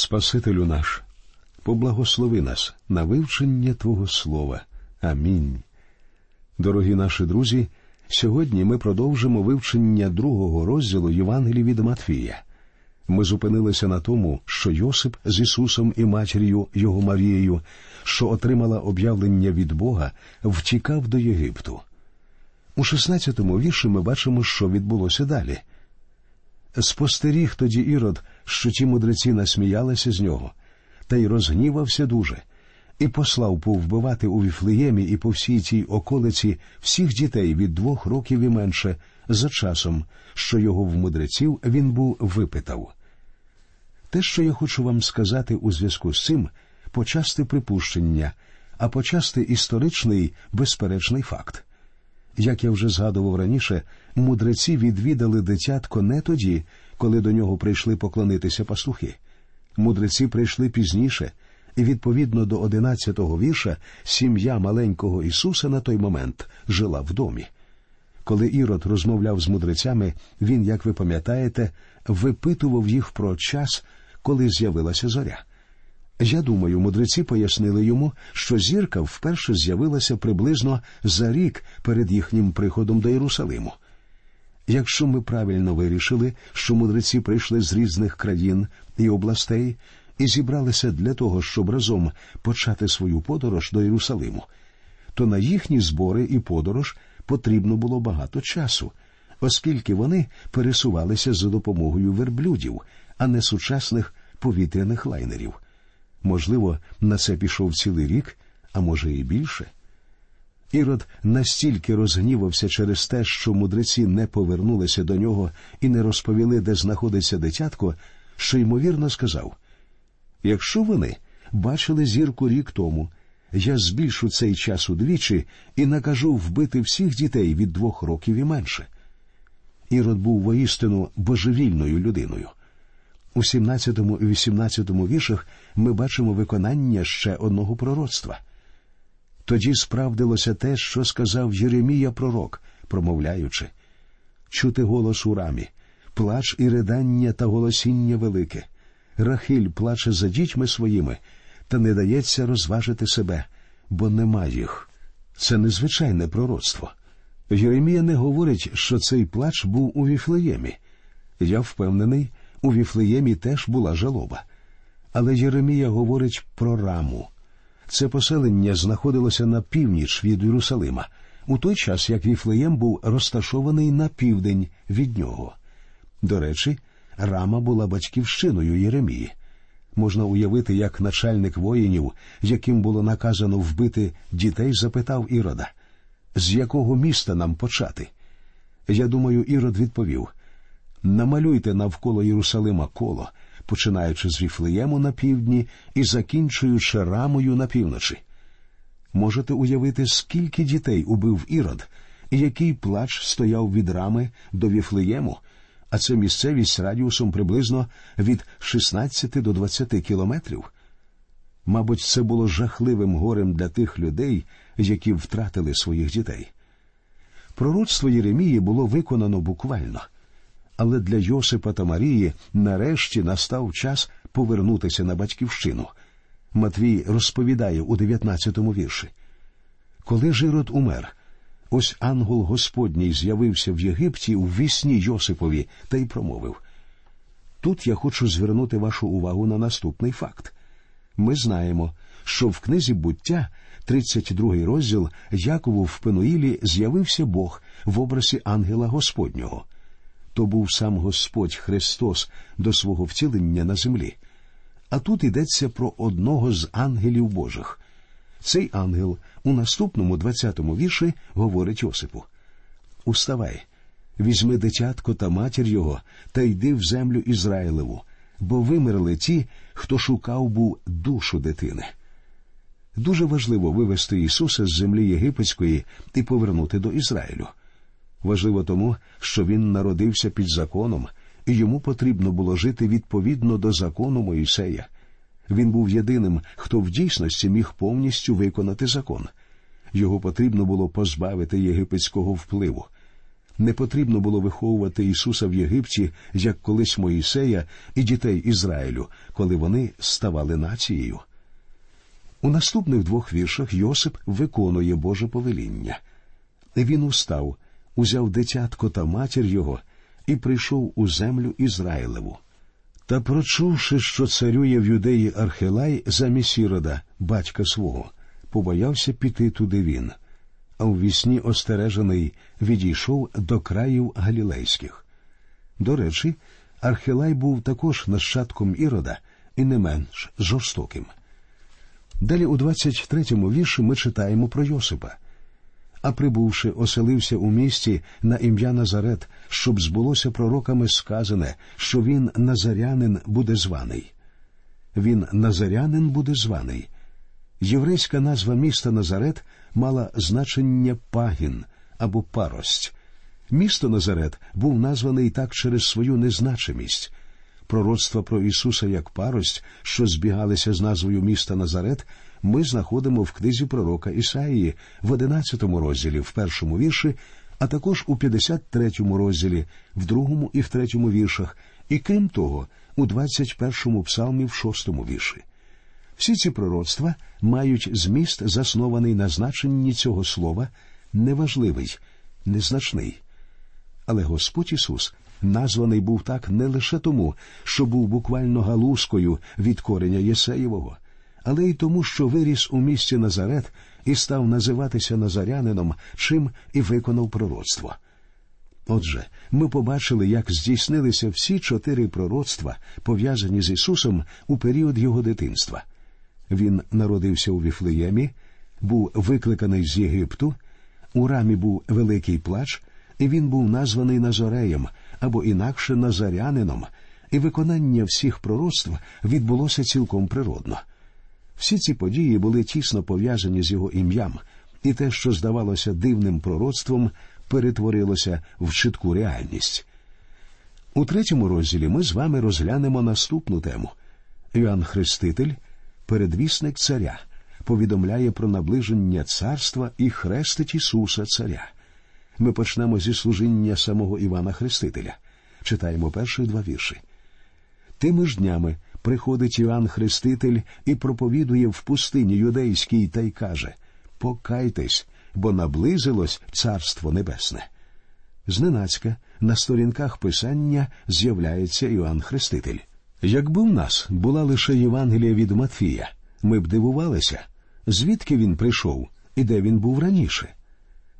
Спасителю наш, поблагослови нас на вивчення Твого Слова. Амінь. Дорогі наші друзі. Сьогодні ми продовжимо вивчення другого розділу Євангелії від Матфія. Ми зупинилися на тому, що Йосип з Ісусом і матір'ю його Марією, що отримала об'явлення від Бога, втікав до Єгипту. У 16-му вірші ми бачимо, що відбулося далі. Спостеріг тоді ірод, що ті мудреці насміялися з нього, та й розгнівався дуже, і послав повбивати у Віфлеємі і по всій цій околиці всіх дітей від двох років і менше за часом, що його в мудреців він був випитав. Те, що я хочу вам сказати у зв'язку з цим, почасти припущення, а почасти історичний безперечний факт. Як я вже згадував раніше, мудреці відвідали дитятко не тоді, коли до нього прийшли поклонитися пастухи. Мудреці прийшли пізніше, і відповідно до одинадцятого вірша сім'я маленького Ісуса на той момент жила в домі. Коли Ірод розмовляв з мудрецями, він, як ви пам'ятаєте, випитував їх про час, коли з'явилася зоря. Я думаю, мудреці пояснили йому, що зірка вперше з'явилася приблизно за рік перед їхнім приходом до Єрусалиму. Якщо ми правильно вирішили, що мудреці прийшли з різних країн і областей і зібралися для того, щоб разом почати свою подорож до Єрусалиму, то на їхні збори і подорож потрібно було багато часу, оскільки вони пересувалися за допомогою верблюдів, а не сучасних повітряних лайнерів. Можливо, на це пішов цілий рік, а може і більше. Ірод настільки розгнівався через те, що мудреці не повернулися до нього і не розповіли, де знаходиться дитятко, що ймовірно сказав Якщо вони бачили зірку рік тому, я збільшу цей час удвічі і накажу вбити всіх дітей від двох років і менше. Ірод був воістину божевільною людиною. У 17 і 18 віршах ми бачимо виконання ще одного пророцтва. Тоді справдилося те, що сказав Єремія пророк, промовляючи чути голос у рамі, плач і ридання та голосіння велике. Рахиль плаче за дітьми своїми, та не дається розважити себе, бо нема їх. Це незвичайне пророцтво. Єремія не говорить, що цей плач був у Віфлеємі. Я впевнений, у Віфлеємі теж була жалоба. Але Єремія говорить про раму. Це поселення знаходилося на північ від Єрусалима, у той час як Віфлеєм був розташований на південь від нього. До речі, рама була батьківщиною Єремії. Можна уявити, як начальник воїнів, яким було наказано вбити дітей, запитав Ірода, з якого міста нам почати? Я думаю, Ірод відповів намалюйте навколо Єрусалима коло, починаючи з Віфлеєму на півдні і закінчуючи рамою на півночі. Можете уявити, скільки дітей убив Ірод, і який плач стояв від рами до Віфлеєму, а це місцевість радіусом приблизно від 16 до 20 кілометрів. Мабуть, це було жахливим горем для тих людей, які втратили своїх дітей. Пророцтво Єремії було виконано буквально, але для Йосипа та Марії нарешті настав час повернутися на батьківщину. Матвій розповідає у 19-му вірші. Коли Жирот умер, Ось ангел Господній з'явився в Єгипті у вісні Йосипові та й промовив. Тут я хочу звернути вашу увагу на наступний факт. Ми знаємо, що в книзі буття, 32 розділ Якову в Пенуїлі з'явився Бог в образі ангела Господнього. То був сам Господь Христос до свого втілення на землі. А тут йдеться про одного з ангелів Божих. Цей ангел у наступному двадцятому вірші говорить Йосипу Уставай, візьми дитятко та матір його та йди в землю Ізраїлеву, бо вимерли ті, хто шукав був душу дитини. Дуже важливо вивести Ісуса з землі єгипетської і повернути до Ізраїлю. Важливо тому, що він народився під законом, і йому потрібно було жити відповідно до закону Моїсея. Він був єдиним, хто в дійсності міг повністю виконати закон. Його потрібно було позбавити єгипетського впливу. Не потрібно було виховувати Ісуса в Єгипті, як колись Моїсея і дітей Ізраїлю, коли вони ставали нацією. У наступних двох віршах Йосип виконує Боже повеління. Він устав, узяв дитятко та матір його і прийшов у землю Ізраїлеву. Та, прочувши, що царює в юдеї Архелай замість Ірода, батька свого, побоявся піти туди він, а в вісні остережений відійшов до країв галілейських. До речі, Архелай був також нащадком Ірода і не менш жорстоким. Далі у 23-му вірші ми читаємо про Йосипа. А прибувши, оселився у місті на ім'я Назарет, щоб збулося пророками сказане, що він назарянин буде званий. Він назарянин буде званий. Єврейська назва міста Назарет мала значення пагін або парость. Місто Назарет був названий так через свою незначимість. Пророцтва про Ісуса як парость, що збігалися з назвою міста Назарет, ми знаходимо в книзі пророка Ісаїї в 11 розділі, в першому вірші, а також у 53 розділі, в другому і в третьому віршах, і крім того, у 21 псалмі в шостому вірші. Всі ці пророцтва мають зміст, заснований на значенні цього слова, неважливий, незначний. Але Господь Ісус названий був так не лише тому, що був буквально галузкою від кореня Єсеєвого, але й тому, що виріс у місті Назарет і став називатися Назарянином, чим і виконав пророцтво. Отже, ми побачили, як здійснилися всі чотири пророцтва, пов'язані з Ісусом у період його дитинства. Він народився у Віфлеємі, був викликаний з Єгипту, у рамі був великий плач, і він був названий Назореєм або інакше Назарянином, і виконання всіх пророцтв відбулося цілком природно. Всі ці події були тісно пов'язані з його ім'ям, і те, що здавалося дивним пророцтвом, перетворилося в чітку реальність. У третьому розділі ми з вами розглянемо наступну тему. Іоанн Хреститель, передвісник царя, повідомляє про наближення царства і хрестить Ісуса Царя. Ми почнемо зі служіння самого Івана Хрестителя. Читаємо перші два вірші. Тими ж днями приходить Іоанн Хреститель і проповідує в пустині юдейській та й каже Покайтесь, бо наблизилось Царство Небесне. Зненацька на сторінках Писання з'являється Іоанн Хреститель. Якби в нас була лише Євангелія від Матфія, ми б дивувалися, звідки він прийшов і де він був раніше.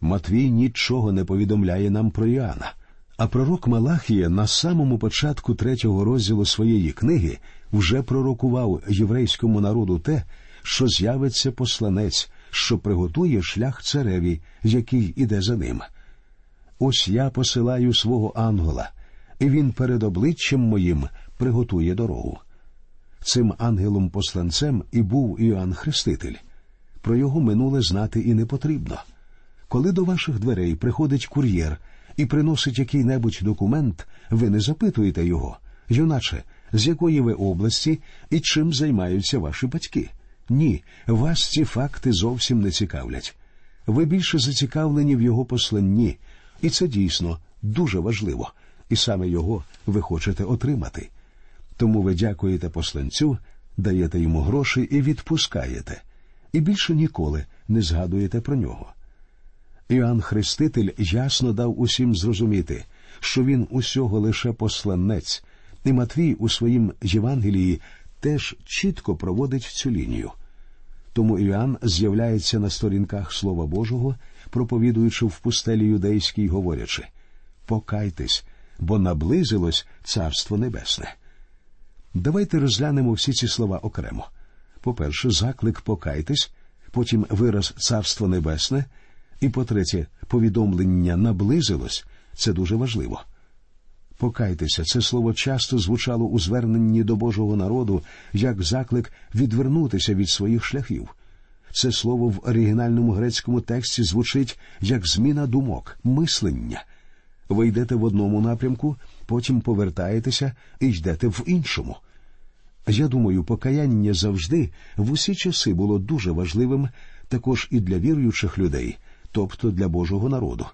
Матвій нічого не повідомляє нам про Іоанна. А пророк Малахія на самому початку третього розділу своєї книги вже пророкував єврейському народу те, що з'явиться посланець, що приготує шлях цареві, який іде за ним. Ось я посилаю свого ангела, і він перед обличчям моїм приготує дорогу. Цим ангелом-посланцем і був Іоанн Хреститель. Про його минуле знати і не потрібно. Коли до ваших дверей приходить кур'єр і приносить який-небудь документ, ви не запитуєте його, юначе, з якої ви області і чим займаються ваші батьки. Ні, вас ці факти зовсім не цікавлять. Ви більше зацікавлені в його посланні, і це дійсно дуже важливо, і саме його ви хочете отримати. Тому ви дякуєте посланцю, даєте йому гроші і відпускаєте, і більше ніколи не згадуєте про нього. Іоанн Хреститель ясно дав усім зрозуміти, що він усього лише посланець, і Матвій у своїм Євангелії теж чітко проводить цю лінію. Тому Іоанн з'являється на сторінках Слова Божого, проповідуючи в пустелі юдейській, говорячи Покайтесь, бо наблизилось Царство Небесне. Давайте розглянемо всі ці слова окремо. По-перше, заклик покайтесь, потім вираз Царство Небесне. І по третє, повідомлення наблизилось це дуже важливо. Покайтеся, це слово часто звучало у зверненні до Божого народу як заклик відвернутися від своїх шляхів. Це слово в оригінальному грецькому тексті звучить як зміна думок, мислення. Ви йдете в одному напрямку, потім повертаєтеся і йдете в іншому. Я думаю, покаяння завжди в усі часи було дуже важливим також і для віруючих людей тобто для Божого народу.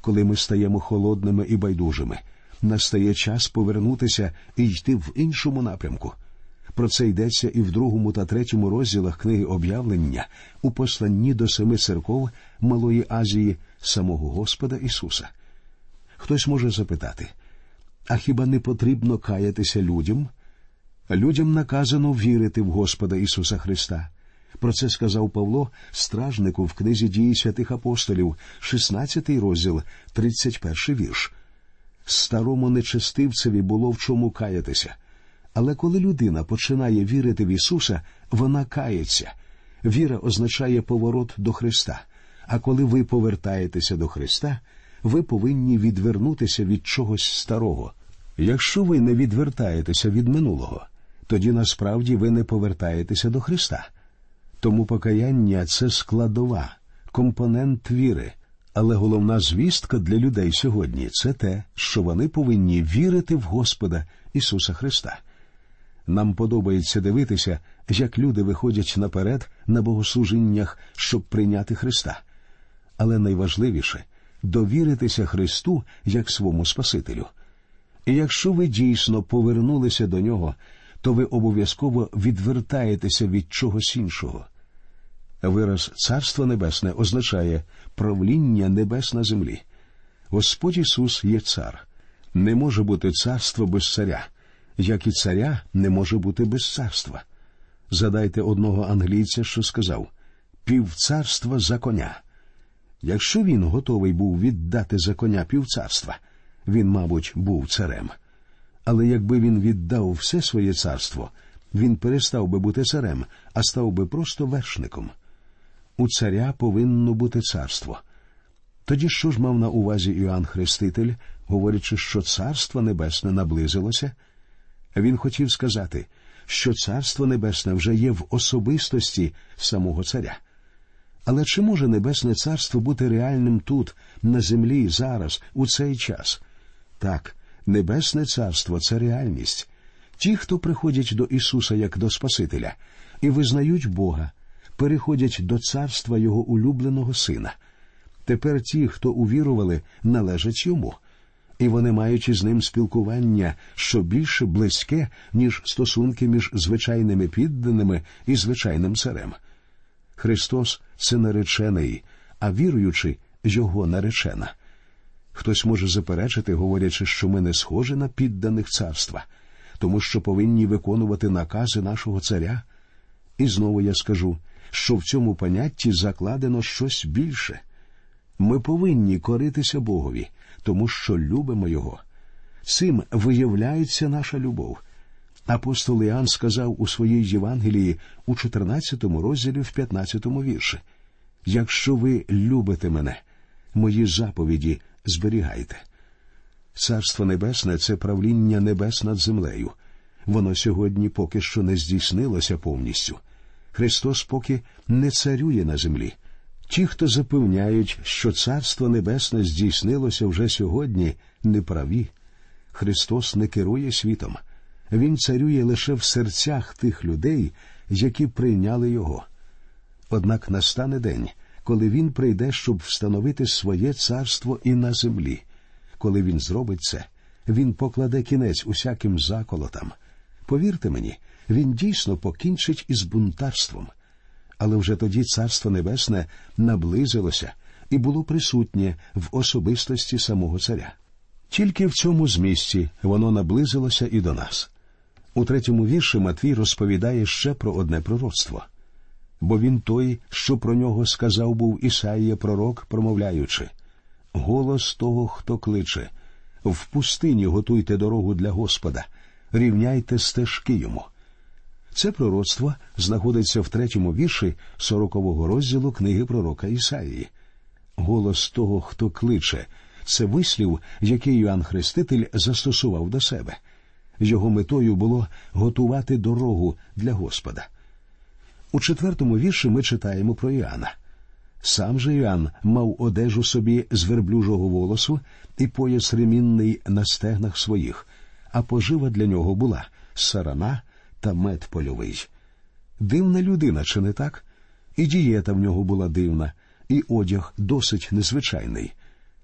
коли ми стаємо холодними і байдужими. Настає час повернутися і йти в іншому напрямку. Про це йдеться і в другому та третьому розділах книги об'явлення у посланні до семи церков Малої Азії самого Господа Ісуса. Хтось може запитати, а хіба не потрібно каятися людям? Людям наказано вірити в Господа Ісуса Христа. Про це сказав Павло стражнику в книзі дії святих апостолів, 16 розділ, 31 вірш. Старому нечестивцеві було в чому каятися. Але коли людина починає вірити в Ісуса, вона кається. Віра означає поворот до Христа. А коли ви повертаєтеся до Христа, ви повинні відвернутися від чогось старого. Якщо ви не відвертаєтеся від минулого, тоді насправді ви не повертаєтеся до Христа. Тому покаяння це складова, компонент віри. Але головна звістка для людей сьогодні це те, що вони повинні вірити в Господа Ісуса Христа. Нам подобається дивитися, як люди виходять наперед на богослужіннях, щоб прийняти Христа. Але найважливіше довіритися Христу як свому Спасителю. І якщо ви дійсно повернулися до нього, то ви обов'язково відвертаєтеся від чогось іншого. Вираз Царство Небесне означає правління небес на землі. Господь Ісус є цар. Не може бути царство без царя, як і царя не може бути без царства. Задайте одного англійця, що сказав півцарства за коня. Якщо він готовий був віддати за коня півцарства, він, мабуть, був царем. Але якби він віддав все своє царство, він перестав би бути царем, а став би просто вершником. У царя повинно бути царство. Тоді що ж мав на увазі Іоанн Хреститель, говорячи, що царство небесне наблизилося? Він хотів сказати, що царство небесне вже є в особистості самого царя. Але чи може небесне царство бути реальним тут, на землі, зараз, у цей час? Так, небесне царство це реальність. Ті, хто приходять до Ісуса як до Спасителя і визнають Бога, переходять до царства Його улюбленого Сина. Тепер ті, хто увірували, належать йому, і вони, маючи з ним спілкування, що більше близьке, ніж стосунки між звичайними підданими і звичайним царем. Христос це наречений, а віруючи, його наречена. Хтось може заперечити, говорячи, що ми не схожі на підданих царства, тому що повинні виконувати накази нашого царя. І знову я скажу, що в цьому понятті закладено щось більше. Ми повинні коритися Богові, тому що любимо Його. Цим виявляється наша любов. Апостол Іоанн сказав у своїй Євангелії у 14 розділі в 15 вірші Якщо ви любите мене, мої заповіді зберігайте. Царство Небесне це правління небес над землею. Воно сьогодні поки що не здійснилося повністю. Христос поки не царює на землі. Ті, хто запевняють, що Царство Небесне здійснилося вже сьогодні, неправі. Христос не керує світом. Він царює лише в серцях тих людей, які прийняли Його. Однак настане день, коли Він прийде, щоб встановити своє царство і на землі. Коли він зробить це, він покладе кінець усяким заколотам. Повірте мені, він дійсно покінчить із бунтарством. Але вже тоді Царство Небесне наблизилося і було присутнє в особистості самого царя. Тільки в цьому змісті воно наблизилося і до нас. У третьому вірші Матвій розповідає ще про одне пророцтво. Бо він той, що про нього сказав був Ісаїя пророк, промовляючи голос того, хто кличе в пустині готуйте дорогу для Господа, рівняйте стежки йому. Це пророцтво знаходиться в третьому вірші сорокового розділу книги пророка Ісаїї. Голос того, хто кличе, це вислів, який Йоанн Хреститель застосував до себе. Його метою було готувати дорогу для Господа. У четвертому вірші ми читаємо про Іоанна. Сам же Іоанн мав одежу собі з верблюжого волосу і пояс ремінний на стегнах своїх, а пожива для нього була сарана та мед польовий. Дивна людина, чи не так? І дієта в нього була дивна, і одяг досить незвичайний.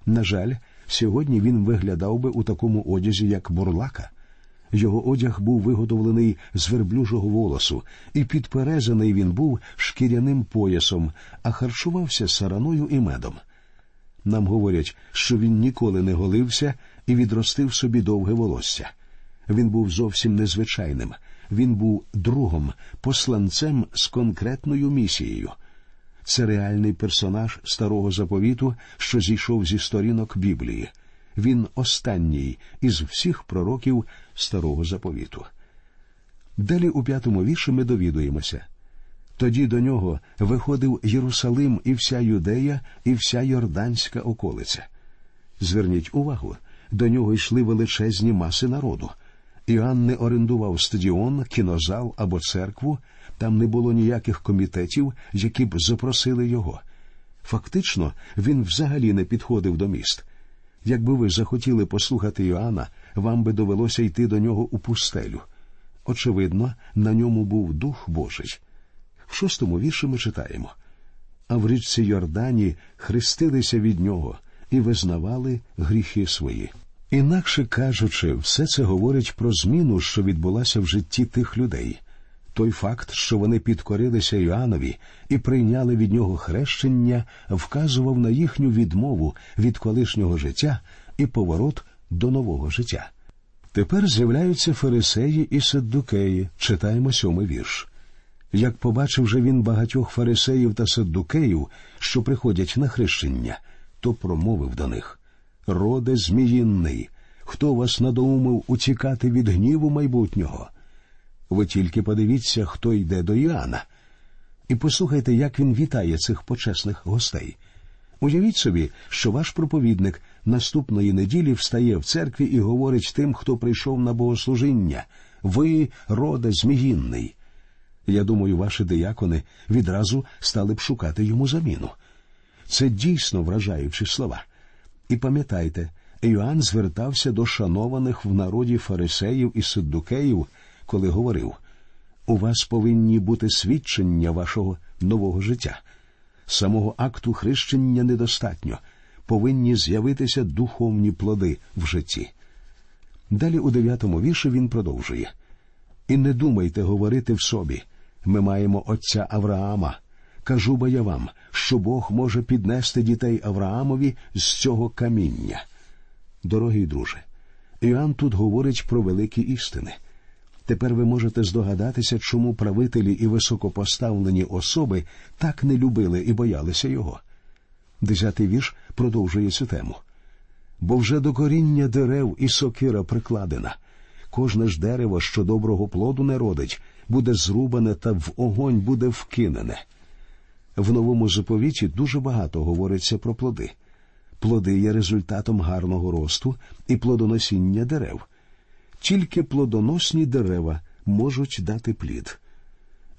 На жаль, сьогодні він виглядав би у такому одязі, як бурлака. Його одяг був виготовлений з верблюжого волосу, і підперезаний він був шкіряним поясом, а харчувався сараною і медом. Нам говорять, що він ніколи не голився і відростив собі довге волосся. Він був зовсім незвичайним. Він був другом, посланцем з конкретною місією. Це реальний персонаж старого заповіту, що зійшов зі сторінок Біблії. Він останній із всіх пророків старого заповіту. Далі у п'ятому вірші ми довідуємося. Тоді до нього виходив Єрусалим і вся Юдея, і вся Йорданська околиця. Зверніть увагу, до нього йшли величезні маси народу. Іоанн не орендував стадіон, кінозал або церкву, там не було ніяких комітетів, які б запросили його. Фактично, він взагалі не підходив до міст. Якби ви захотіли послухати Іоанна, вам би довелося йти до нього у пустелю. Очевидно, на ньому був Дух Божий. В шостому вірші ми читаємо а в річці Йордані хрестилися від нього і визнавали гріхи свої. Інакше кажучи, все це говорить про зміну, що відбулася в житті тих людей. Той факт, що вони підкорилися Іоаннові і прийняли від нього хрещення, вказував на їхню відмову від колишнього життя і поворот до нового життя. Тепер з'являються фарисеї і саддукеї, читаємо сьомий вірш. Як побачив же він багатьох фарисеїв та саддукеїв, що приходять на хрещення, то промовив до них Роде Зміїнний, хто вас надоумив утікати від гніву майбутнього? Ви тільки подивіться, хто йде до Іоанна. І послухайте, як він вітає цих почесних гостей. Уявіть собі, що ваш проповідник наступної неділі встає в церкві і говорить тим, хто прийшов на богослужіння ви, роде Зміїнний. Я думаю, ваші диякони відразу стали б шукати йому заміну. Це дійсно вражаючі слова. І пам'ятайте, Іоанн звертався до шанованих в народі фарисеїв і сиддукеїв, коли говорив у вас повинні бути свідчення вашого нового життя. Самого акту хрещення недостатньо, повинні з'явитися духовні плоди в житті. Далі у дев'ятому вірші він продовжує І не думайте говорити в собі ми маємо отця Авраама. Кажу бо я вам, що Бог може піднести дітей Авраамові з цього каміння. Дорогий друже, Іоанн тут говорить про великі істини. Тепер ви можете здогадатися, чому правителі і високопоставлені особи так не любили і боялися його. Десятий вірш продовжує цю тему. Бо вже до коріння дерев і сокира прикладена. Кожне ж дерево, що доброго плоду не родить, буде зрубане та в огонь буде вкинене. В новому заповіті дуже багато говориться про плоди. Плоди є результатом гарного росту і плодоносіння дерев. Тільки плодоносні дерева можуть дати плід.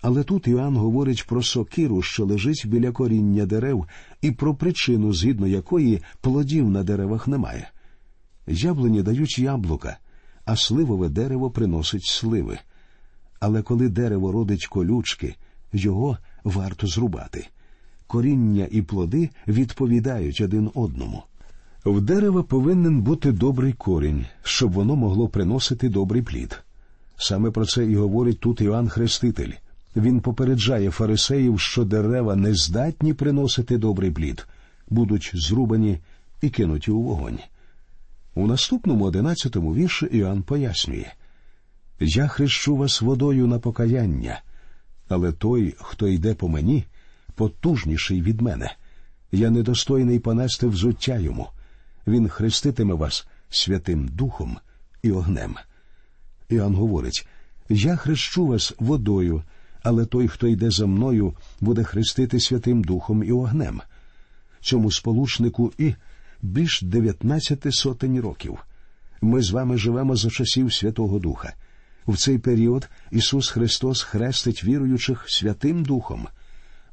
Але тут Іоанн говорить про сокиру, що лежить біля коріння дерев, і про причину, згідно якої плодів на деревах немає. Яблуні дають яблука, а сливове дерево приносить сливи. Але коли дерево родить колючки, його варто зрубати. Коріння і плоди відповідають один одному. В дерева повинен бути добрий корінь, щоб воно могло приносити добрий плід. Саме про це і говорить тут Іоанн Хреститель. Він попереджає фарисеїв, що дерева не здатні приносити добрий плід, будуть зрубані і кинуті у вогонь. У наступному одинадцятому вірші Іоанн пояснює Я хрещу вас водою на покаяння, але той, хто йде по мені, потужніший від мене. Я недостойний понести взуття йому. Він хреститиме вас Святим Духом і огнем. Іоанн говорить Я хрещу вас водою, але той, хто йде за мною, буде хрестити Святим Духом і огнем. Цьому сполучнику і більш дев'ятнадцяти сотень років. Ми з вами живемо за часів Святого Духа. В цей період Ісус Христос хрестить віруючих Святим Духом,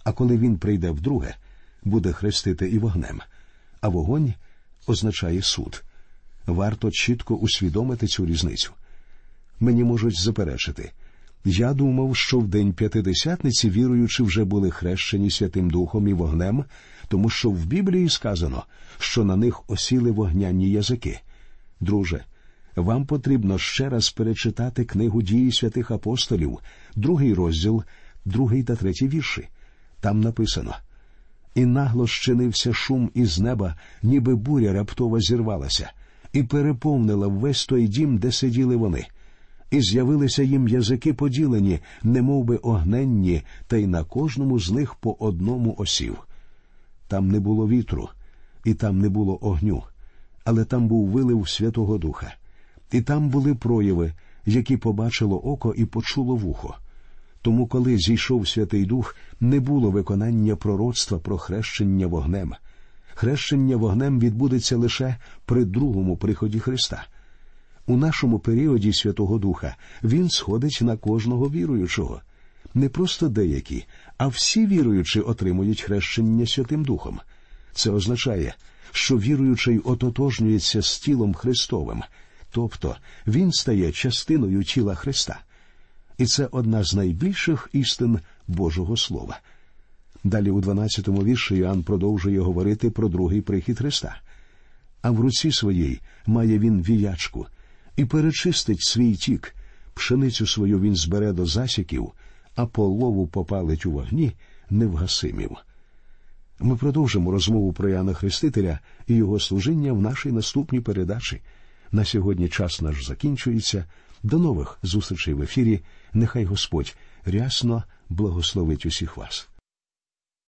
а коли Він прийде вдруге, буде хрестити і вогнем, а вогонь означає суд. Варто чітко усвідомити цю різницю. Мені можуть заперечити Я думав, що в день п'ятидесятниці віруючи вже були хрещені Святим Духом і вогнем, тому що в Біблії сказано, що на них осіли вогняні язики. Друже, вам потрібно ще раз перечитати книгу дії святих апостолів, другий розділ, другий та третій вірші. Там написано і нагло щинився шум із неба, ніби буря раптово зірвалася, і переповнила весь той дім, де сиділи вони. І з'явилися їм язики поділені, немов би огненні, та й на кожному з них по одному осів. Там не було вітру, і там не було огню, але там був вилив Святого Духа, і там були прояви, які побачило око і почуло вухо. Тому, коли зійшов Святий Дух, не було виконання пророцтва про хрещення вогнем. Хрещення вогнем відбудеться лише при другому приході Христа. У нашому періоді Святого Духа Він сходить на кожного віруючого. Не просто деякі, а всі віруючі отримують хрещення Святим Духом. Це означає, що віруючий ототожнюється з тілом Христовим, тобто він стає частиною тіла Христа. І це одна з найбільших істин Божого Слова. Далі у 12-му вірші Іоанн продовжує говорити про другий прихід Христа. А в руці своїй має він віячку і перечистить свій тік, пшеницю свою він збере до засіків, а полову попалить у вогні невгасимів. Ми продовжимо розмову про Іоанна Хрестителя і його служіння в нашій наступній передачі. На сьогодні час наш закінчується. До нових зустрічей в ефірі. Нехай Господь рясно благословить усіх вас.